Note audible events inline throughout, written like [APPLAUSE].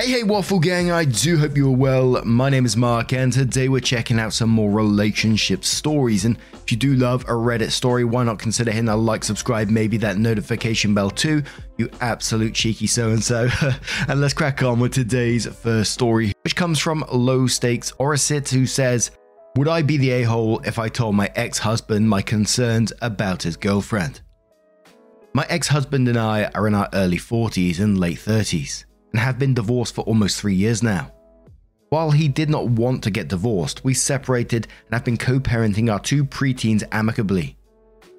Hey, hey, Waffle Gang, I do hope you are well. My name is Mark, and today we're checking out some more relationship stories. And if you do love a Reddit story, why not consider hitting that like, subscribe, maybe that notification bell too, you absolute cheeky so and so. And let's crack on with today's first story, which comes from Low Stakes Orisit, who says, Would I be the a hole if I told my ex husband my concerns about his girlfriend? My ex husband and I are in our early 40s and late 30s and have been divorced for almost three years now. While he did not want to get divorced, we separated and have been co parenting our two preteens amicably.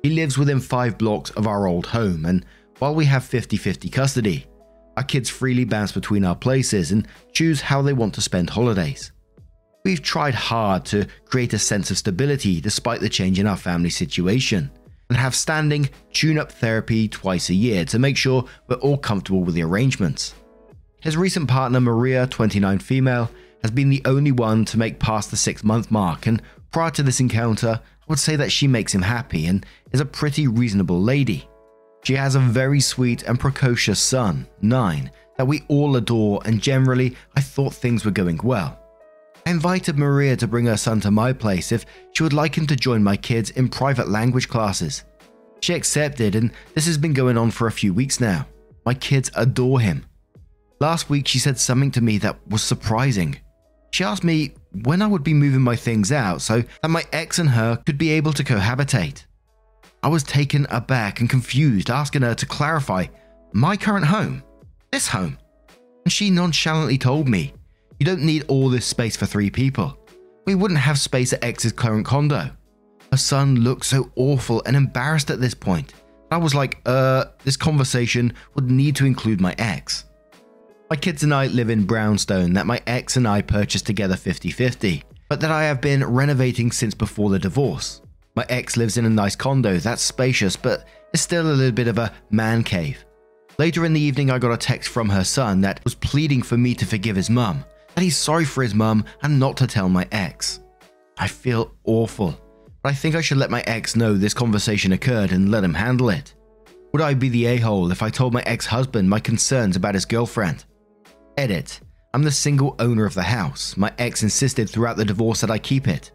He lives within five blocks of our old home, and while we have 50 50 custody, our kids freely bounce between our places and choose how they want to spend holidays. We've tried hard to create a sense of stability despite the change in our family situation, and have standing tune up therapy twice a year to make sure we're all comfortable with the arrangements. His recent partner, Maria, 29 female, has been the only one to make past the six month mark, and prior to this encounter, I would say that she makes him happy and is a pretty reasonable lady. She has a very sweet and precocious son, 9, that we all adore, and generally, I thought things were going well. I invited Maria to bring her son to my place if she would like him to join my kids in private language classes. She accepted, and this has been going on for a few weeks now. My kids adore him. Last week, she said something to me that was surprising. She asked me when I would be moving my things out so that my ex and her could be able to cohabitate. I was taken aback and confused, asking her to clarify my current home, this home. And she nonchalantly told me, You don't need all this space for three people. We wouldn't have space at X's current condo. Her son looked so awful and embarrassed at this point. I was like, uh, this conversation would need to include my ex. My kids and I live in Brownstone that my ex and I purchased together 50 50, but that I have been renovating since before the divorce. My ex lives in a nice condo that's spacious, but is still a little bit of a man cave. Later in the evening, I got a text from her son that was pleading for me to forgive his mum, that he's sorry for his mum and not to tell my ex. I feel awful, but I think I should let my ex know this conversation occurred and let him handle it. Would I be the a hole if I told my ex husband my concerns about his girlfriend? Edit. I'm the single owner of the house. My ex insisted throughout the divorce that I keep it.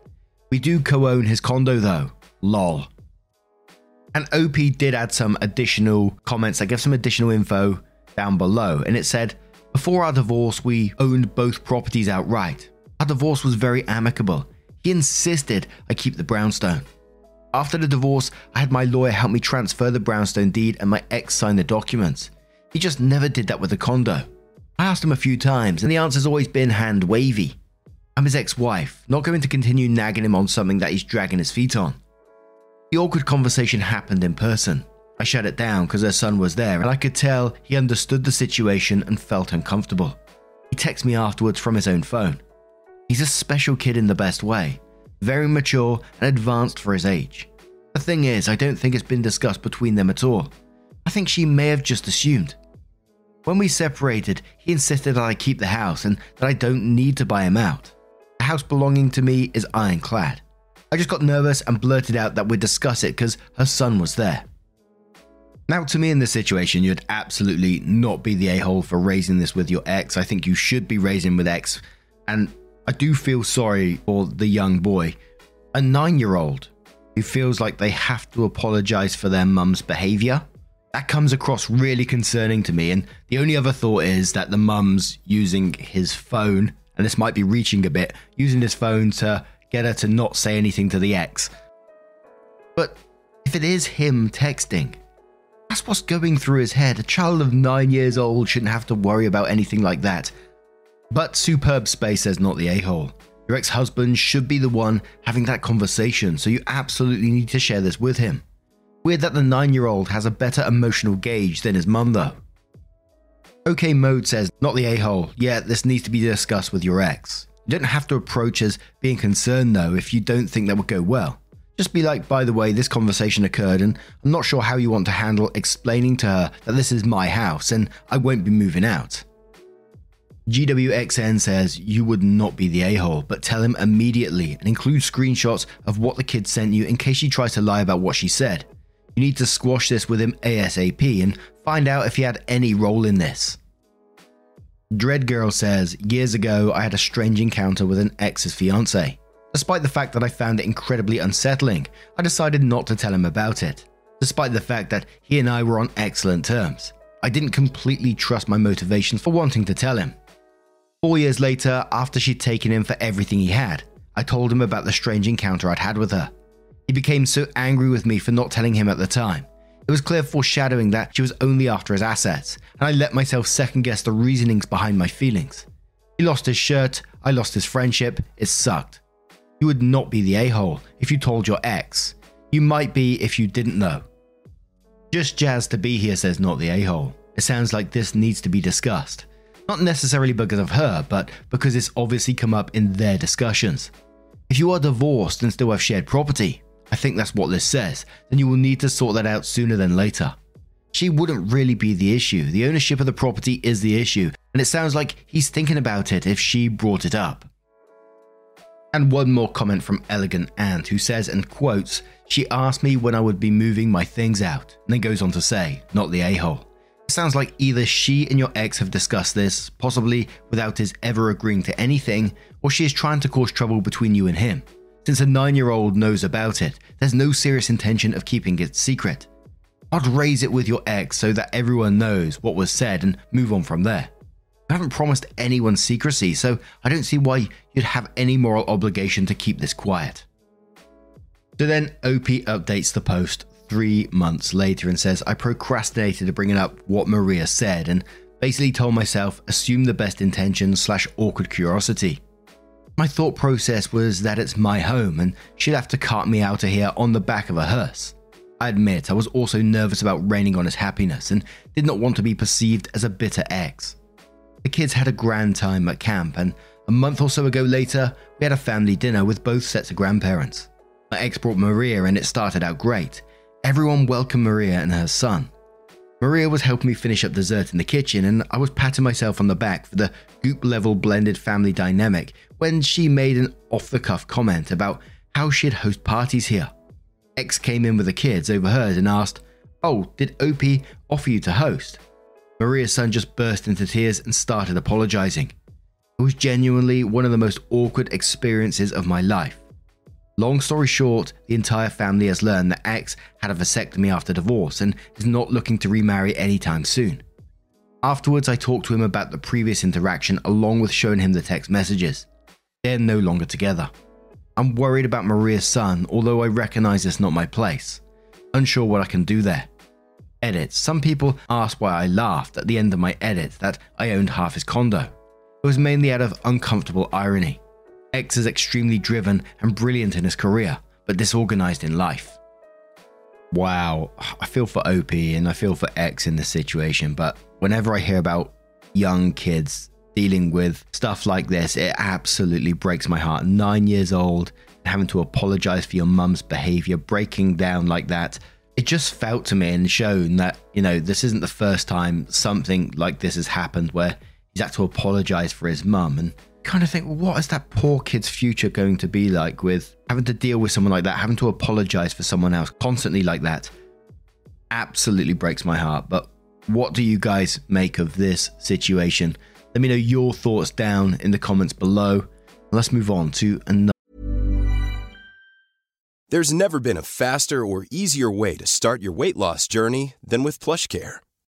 We do co own his condo though. Lol. And OP did add some additional comments that give some additional info down below. And it said, Before our divorce, we owned both properties outright. Our divorce was very amicable. He insisted I keep the brownstone. After the divorce, I had my lawyer help me transfer the brownstone deed and my ex sign the documents. He just never did that with the condo. I asked him a few times, and the answer's always been hand wavy. I'm his ex wife, not going to continue nagging him on something that he's dragging his feet on. The awkward conversation happened in person. I shut it down because her son was there, and I could tell he understood the situation and felt uncomfortable. He texted me afterwards from his own phone. He's a special kid in the best way, very mature and advanced for his age. The thing is, I don't think it's been discussed between them at all. I think she may have just assumed. When we separated, he insisted that I keep the house and that I don't need to buy him out. The house belonging to me is ironclad. I just got nervous and blurted out that we'd discuss it because her son was there. Now, to me, in this situation, you'd absolutely not be the a hole for raising this with your ex. I think you should be raising with ex. And I do feel sorry for the young boy, a nine year old who feels like they have to apologize for their mum's behavior. That comes across really concerning to me. And the only other thought is that the mum's using his phone, and this might be reaching a bit, using his phone to get her to not say anything to the ex. But if it is him texting, that's what's going through his head. A child of nine years old shouldn't have to worry about anything like that. But Superb Space says not the a hole. Your ex husband should be the one having that conversation, so you absolutely need to share this with him. Weird that the 9 year old has a better emotional gauge than his mum, though. OK Mode says, Not the a hole. Yeah, this needs to be discussed with your ex. You don't have to approach as being concerned, though, if you don't think that would go well. Just be like, by the way, this conversation occurred, and I'm not sure how you want to handle explaining to her that this is my house and I won't be moving out. GWXN says you would not be the a hole, but tell him immediately and include screenshots of what the kid sent you in case she tries to lie about what she said. You need to squash this with him ASAP and find out if he had any role in this. Dread Girl says, Years ago, I had a strange encounter with an ex's fiance. Despite the fact that I found it incredibly unsettling, I decided not to tell him about it. Despite the fact that he and I were on excellent terms, I didn't completely trust my motivations for wanting to tell him. Four years later, after she'd taken him for everything he had, I told him about the strange encounter I'd had with her. He became so angry with me for not telling him at the time. It was clear foreshadowing that she was only after his assets, and I let myself second guess the reasonings behind my feelings. He lost his shirt, I lost his friendship, it sucked. You would not be the a hole if you told your ex. You might be if you didn't know. Just Jazz to be here says not the a hole. It sounds like this needs to be discussed. Not necessarily because of her, but because it's obviously come up in their discussions. If you are divorced and still have shared property, I think that's what this says, then you will need to sort that out sooner than later. She wouldn't really be the issue. The ownership of the property is the issue, and it sounds like he's thinking about it if she brought it up. And one more comment from Elegant Ant, who says and quotes, She asked me when I would be moving my things out, and then goes on to say, Not the a hole. It sounds like either she and your ex have discussed this, possibly without his ever agreeing to anything, or she is trying to cause trouble between you and him. Since a nine year old knows about it, there's no serious intention of keeping it secret. I'd raise it with your ex so that everyone knows what was said and move on from there. I haven't promised anyone secrecy, so I don't see why you'd have any moral obligation to keep this quiet. So then OP updates the post three months later and says, I procrastinated bringing up what Maria said and basically told myself, assume the best intentions slash awkward curiosity. My thought process was that it's my home and she'd have to cart me out of here on the back of a hearse. I admit I was also nervous about raining on his happiness and did not want to be perceived as a bitter ex. The kids had a grand time at camp, and a month or so ago later, we had a family dinner with both sets of grandparents. My ex brought Maria, and it started out great. Everyone welcomed Maria and her son. Maria was helping me finish up dessert in the kitchen, and I was patting myself on the back for the goop level blended family dynamic when she made an off the cuff comment about how she'd host parties here. X came in with the kids, overheard, and asked, Oh, did Opie offer you to host? Maria's son just burst into tears and started apologizing. It was genuinely one of the most awkward experiences of my life. Long story short, the entire family has learned that X had a vasectomy after divorce and is not looking to remarry anytime soon. Afterwards, I talked to him about the previous interaction along with showing him the text messages. They're no longer together. I'm worried about Maria's son, although I recognize it's not my place. Unsure what I can do there edit, some people asked why I laughed at the end of my edit that I owned half his condo. It was mainly out of uncomfortable irony. X is extremely driven and brilliant in his career, but disorganized in life. Wow, I feel for OP and I feel for X in this situation, but whenever I hear about young kids dealing with stuff like this, it absolutely breaks my heart. Nine years old, having to apologize for your mum's behavior, breaking down like that it just felt to me and shown that you know this isn't the first time something like this has happened where he's had to apologize for his mum and kind of think what is that poor kid's future going to be like with having to deal with someone like that having to apologize for someone else constantly like that? Absolutely breaks my heart. But what do you guys make of this situation? Let me know your thoughts down in the comments below. Let's move on to another there's never been a faster or easier way to start your weight loss journey than with PlushCare.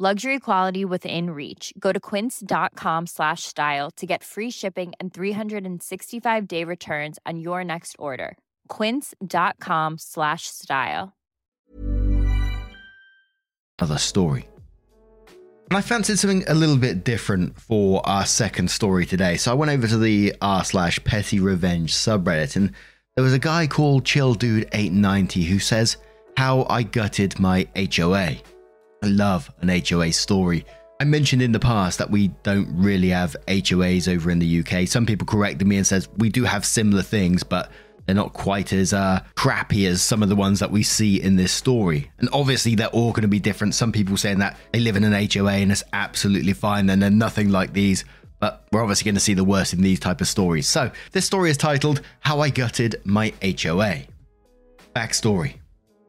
Luxury quality within reach. Go to quince.com slash style to get free shipping and 365 day returns on your next order. Quince.com slash style. Another story. And I fancied something a little bit different for our second story today. So I went over to the r slash petty revenge subreddit and there was a guy called Chill Dude 890 who says how I gutted my HOA. I love an HOA story. I mentioned in the past that we don't really have HOAs over in the UK. Some people corrected me and says we do have similar things, but they're not quite as uh, crappy as some of the ones that we see in this story. And obviously, they're all going to be different. Some people saying that they live in an HOA and it's absolutely fine, and they're nothing like these. But we're obviously going to see the worst in these type of stories. So this story is titled "How I Gutted My HOA." Backstory: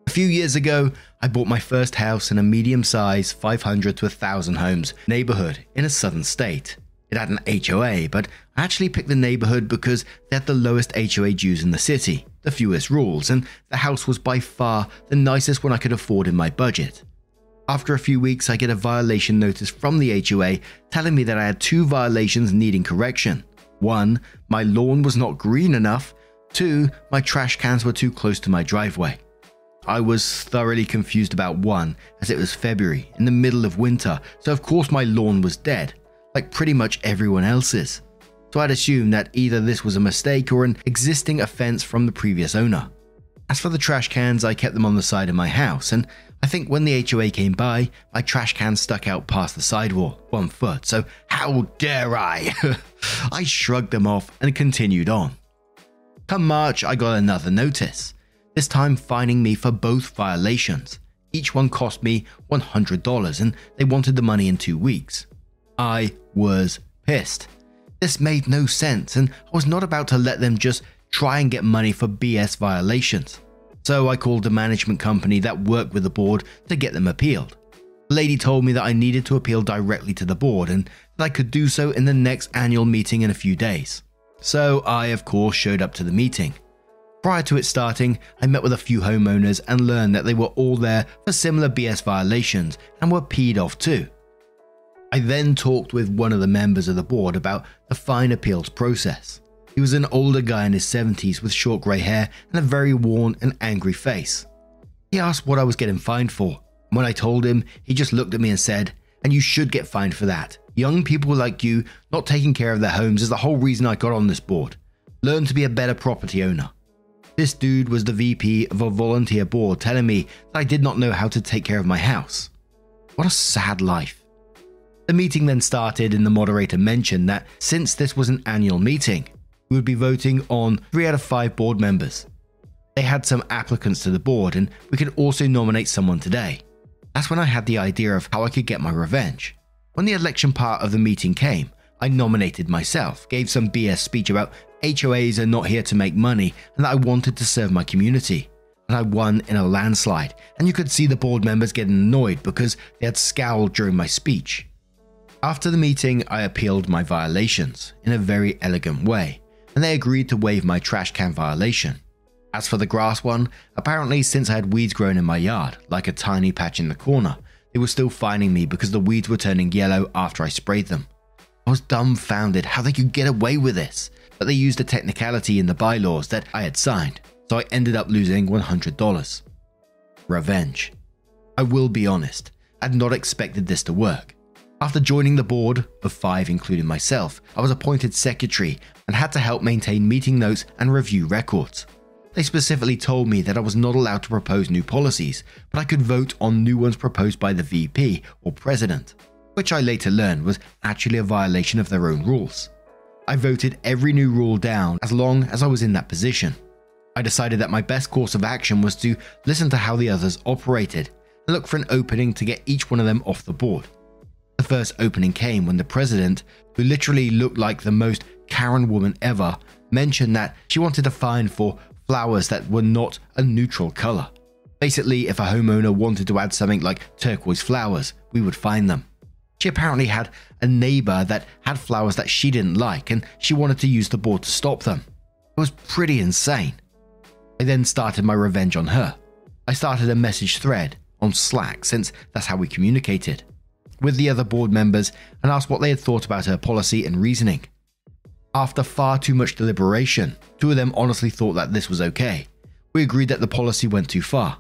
A few years ago, I bought my first house in a medium-sized 500 to 1,000 homes neighborhood in a southern state. It had an HOA, but I actually picked the neighborhood because they had the lowest HOA dues in the city, the fewest rules, and the house was by far the nicest one I could afford in my budget. After a few weeks, I get a violation notice from the HOA telling me that I had two violations needing correction. One, my lawn was not green enough. Two, my trash cans were too close to my driveway. I was thoroughly confused about one, as it was February, in the middle of winter, so of course my lawn was dead, like pretty much everyone else's. So I'd assume that either this was a mistake or an existing offense from the previous owner. As for the trash cans, I kept them on the side of my house, and I think when the HOA came by, my trash can stuck out past the sidewall, one foot, so how dare I? [LAUGHS] I shrugged them off and continued on. Come March, I got another notice, this time fining me for both violations. Each one cost me $100, and they wanted the money in two weeks. I was pissed. This made no sense, and I was not about to let them just try and get money for BS violations. So I called the management company that worked with the board to get them appealed. The lady told me that I needed to appeal directly to the board and that I could do so in the next annual meeting in a few days. So I, of course, showed up to the meeting. Prior to it starting, I met with a few homeowners and learned that they were all there for similar BS violations and were peed off too. I then talked with one of the members of the board about the fine appeals process. He was an older guy in his 70s with short grey hair and a very worn and angry face. He asked what I was getting fined for. When I told him, he just looked at me and said, And you should get fined for that. Young people like you not taking care of their homes is the whole reason I got on this board. Learn to be a better property owner. This dude was the VP of a volunteer board telling me that I did not know how to take care of my house. What a sad life. The meeting then started, and the moderator mentioned that since this was an annual meeting, we would be voting on three out of five board members. They had some applicants to the board, and we could also nominate someone today. That's when I had the idea of how I could get my revenge. When the election part of the meeting came, I nominated myself, gave some BS speech about HOAs are not here to make money and that I wanted to serve my community. And I won in a landslide, and you could see the board members getting annoyed because they had scowled during my speech. After the meeting, I appealed my violations in a very elegant way, and they agreed to waive my trash can violation. As for the grass one, apparently, since I had weeds growing in my yard, like a tiny patch in the corner, they were still fining me because the weeds were turning yellow after I sprayed them. I was dumbfounded how they could get away with this, but they used a technicality in the bylaws that I had signed, so I ended up losing $100. Revenge. I will be honest, I had not expected this to work. After joining the board, of five including myself, I was appointed secretary and had to help maintain meeting notes and review records. They specifically told me that I was not allowed to propose new policies, but I could vote on new ones proposed by the VP or president, which I later learned was actually a violation of their own rules. I voted every new rule down as long as I was in that position. I decided that my best course of action was to listen to how the others operated and look for an opening to get each one of them off the board. The first opening came when the president, who literally looked like the most Karen woman ever mentioned that she wanted a fine for flowers that were not a neutral color. Basically, if a homeowner wanted to add something like turquoise flowers, we would fine them. She apparently had a neighbor that had flowers that she didn't like and she wanted to use the board to stop them. It was pretty insane. I then started my revenge on her. I started a message thread on Slack since that's how we communicated with the other board members and asked what they had thought about her policy and reasoning. After far too much deliberation, two of them honestly thought that this was okay. We agreed that the policy went too far.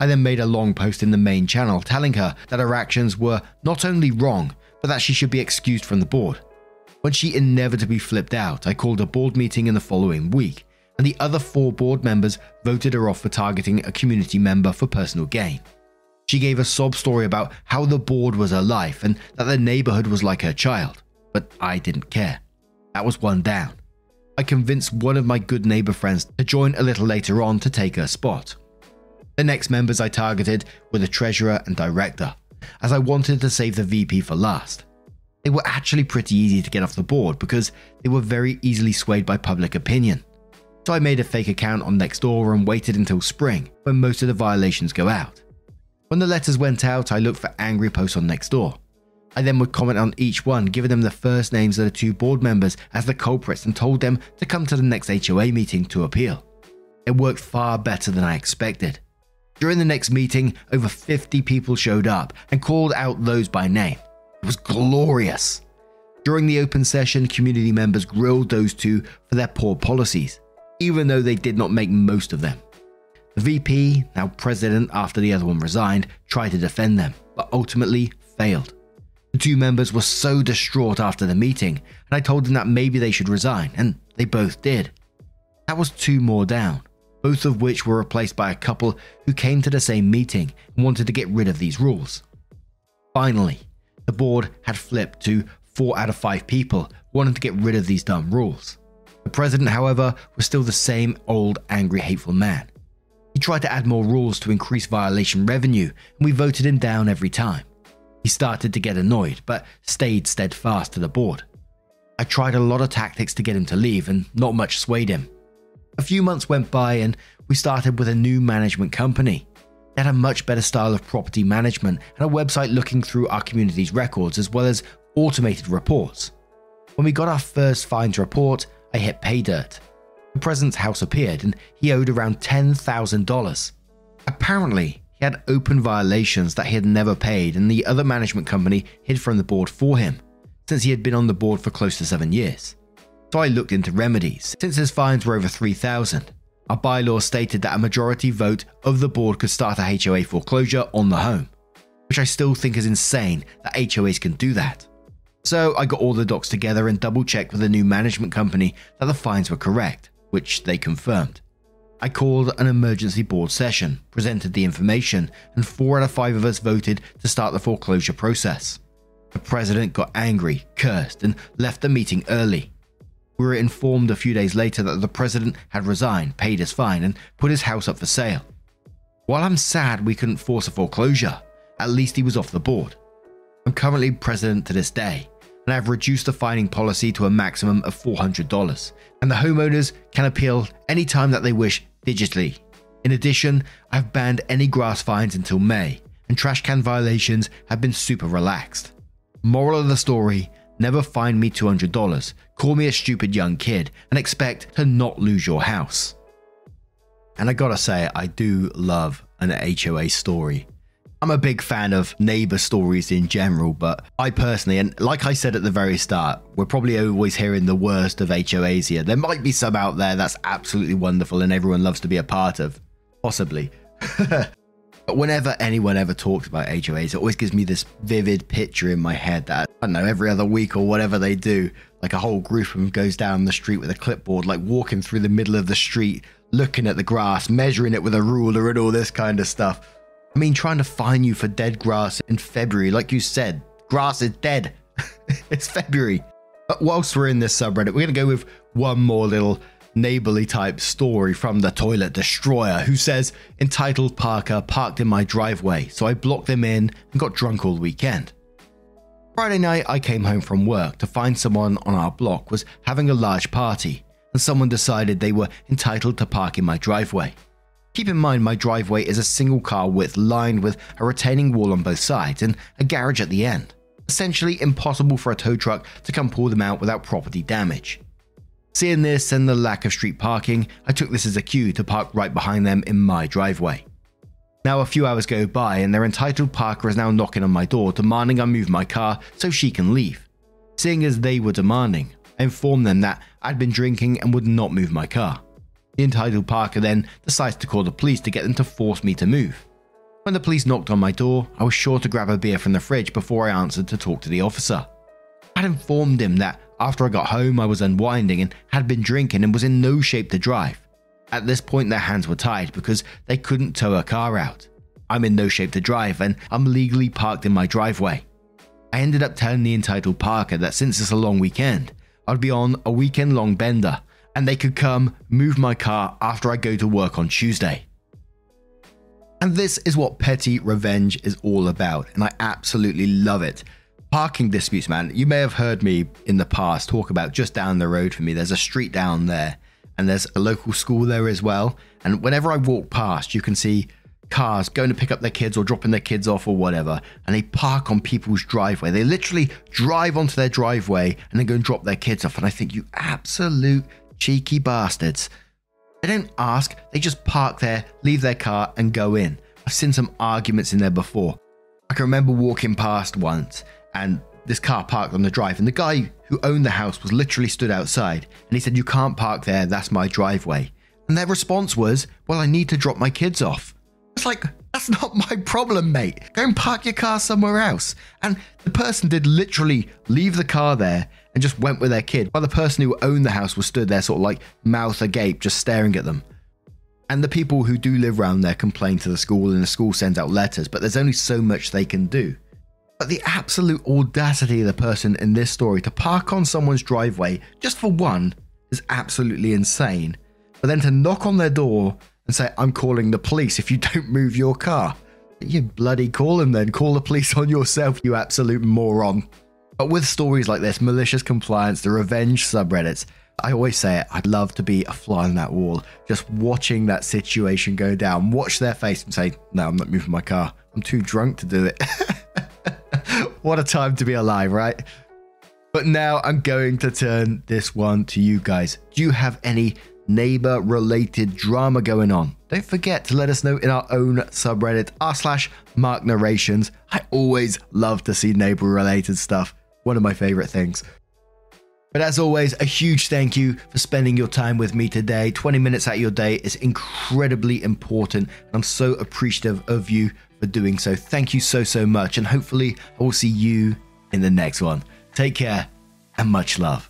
I then made a long post in the main channel telling her that her actions were not only wrong, but that she should be excused from the board. When she inevitably flipped out, I called a board meeting in the following week, and the other four board members voted her off for targeting a community member for personal gain. She gave a sob story about how the board was her life and that the neighborhood was like her child, but I didn't care. That was one down. I convinced one of my good neighbor friends to join a little later on to take her spot. The next members I targeted were the treasurer and director, as I wanted to save the VP for last. They were actually pretty easy to get off the board because they were very easily swayed by public opinion. So I made a fake account on Nextdoor and waited until spring, when most of the violations go out. When the letters went out, I looked for angry posts on Nextdoor. I then would comment on each one, giving them the first names of the two board members as the culprits and told them to come to the next HOA meeting to appeal. It worked far better than I expected. During the next meeting, over 50 people showed up and called out those by name. It was glorious. During the open session, community members grilled those two for their poor policies, even though they did not make most of them. The VP, now president after the other one resigned, tried to defend them, but ultimately failed. The two members were so distraught after the meeting, and I told them that maybe they should resign, and they both did. That was two more down, both of which were replaced by a couple who came to the same meeting and wanted to get rid of these rules. Finally, the board had flipped to four out of five people wanting to get rid of these dumb rules. The president, however, was still the same old, angry, hateful man. He tried to add more rules to increase violation revenue, and we voted him down every time. He started to get annoyed, but stayed steadfast to the board. I tried a lot of tactics to get him to leave, and not much swayed him. A few months went by, and we started with a new management company. They had a much better style of property management and a website looking through our community's records as well as automated reports. When we got our first fines report, I hit pay dirt. The president's house appeared and he owed around $10,000. Apparently, he had open violations that he had never paid, and the other management company hid from the board for him, since he had been on the board for close to seven years. So I looked into remedies, since his fines were over 3,000. Our bylaw stated that a majority vote of the board could start a HOA foreclosure on the home, which I still think is insane that HOAs can do that. So I got all the docs together and double checked with the new management company that the fines were correct, which they confirmed. I called an emergency board session, presented the information, and four out of five of us voted to start the foreclosure process. The president got angry, cursed, and left the meeting early. We were informed a few days later that the president had resigned, paid his fine, and put his house up for sale. While I'm sad we couldn't force a foreclosure, at least he was off the board. I'm currently president to this day, and I've reduced the fining policy to a maximum of $400, and the homeowners can appeal any time that they wish digitally. In addition, I've banned any grass fines until May, and trash can violations have been super relaxed. Moral of the story never fine me $200, call me a stupid young kid, and expect to not lose your house. And I gotta say, I do love an HOA story. I'm a big fan of neighbor stories in general, but I personally, and like I said at the very start, we're probably always hearing the worst of HOAs here. There might be some out there that's absolutely wonderful and everyone loves to be a part of, possibly. [LAUGHS] but whenever anyone ever talks about HOAs, it always gives me this vivid picture in my head that, I don't know, every other week or whatever they do, like a whole group of them goes down the street with a clipboard, like walking through the middle of the street, looking at the grass, measuring it with a ruler and all this kind of stuff I mean, trying to find you for dead grass in February, like you said, grass is dead. [LAUGHS] it's February. But whilst we're in this subreddit, we're going to go with one more little neighborly type story from the toilet destroyer who says entitled parker parked in my driveway so i blocked them in and got drunk all weekend Friday night, I came home from work to find someone on our block was having a large party, and someone decided they were entitled to park in my driveway. Keep in mind, my driveway is a single car width lined with a retaining wall on both sides and a garage at the end. Essentially impossible for a tow truck to come pull them out without property damage. Seeing this and the lack of street parking, I took this as a cue to park right behind them in my driveway. Now, a few hours go by, and their entitled parker is now knocking on my door, demanding I move my car so she can leave. Seeing as they were demanding, I informed them that I'd been drinking and would not move my car. The entitled parker then decides to call the police to get them to force me to move. When the police knocked on my door, I was sure to grab a beer from the fridge before I answered to talk to the officer. I'd informed him that after I got home, I was unwinding and had been drinking and was in no shape to drive. At this point, their hands were tied because they couldn't tow a car out. I'm in no shape to drive and I'm legally parked in my driveway. I ended up telling the entitled parker that since it's a long weekend, I'd be on a weekend long bender and they could come move my car after I go to work on Tuesday. And this is what petty revenge is all about, and I absolutely love it. Parking disputes, man. You may have heard me in the past talk about just down the road for me. There's a street down there, and there's a local school there as well. And whenever I walk past, you can see cars going to pick up their kids or dropping their kids off or whatever, and they park on people's driveway. They literally drive onto their driveway and then go and drop their kids off. And I think, you absolute cheeky bastards. They don't ask, they just park there, leave their car, and go in. I've seen some arguments in there before. I can remember walking past once and this car parked on the drive, and the guy who owned the house was literally stood outside and he said, You can't park there, that's my driveway. And their response was, Well, I need to drop my kids off. It's like, that's not my problem, mate. Go and park your car somewhere else. And the person did literally leave the car there and just went with their kid, while the person who owned the house was stood there, sort of like mouth agape, just staring at them. And the people who do live around there complain to the school, and the school sends out letters, but there's only so much they can do. But the absolute audacity of the person in this story to park on someone's driveway just for one is absolutely insane. But then to knock on their door and say, I'm calling the police if you don't move your car. You bloody call them then. Call the police on yourself, you absolute moron. But with stories like this, malicious compliance, the revenge subreddits, I always say it, I'd love to be a fly on that wall, just watching that situation go down, watch their face and say, No, I'm not moving my car. I'm too drunk to do it. [LAUGHS] [LAUGHS] what a time to be alive, right? But now I'm going to turn this one to you guys. Do you have any neighbor related drama going on. Don't forget to let us know in our own subreddit, r slash mark narrations. I always love to see neighbor related stuff. One of my favorite things. But as always, a huge thank you for spending your time with me today. 20 minutes out of your day is incredibly important. And I'm so appreciative of you for doing so. Thank you so, so much. And hopefully, I will see you in the next one. Take care and much love.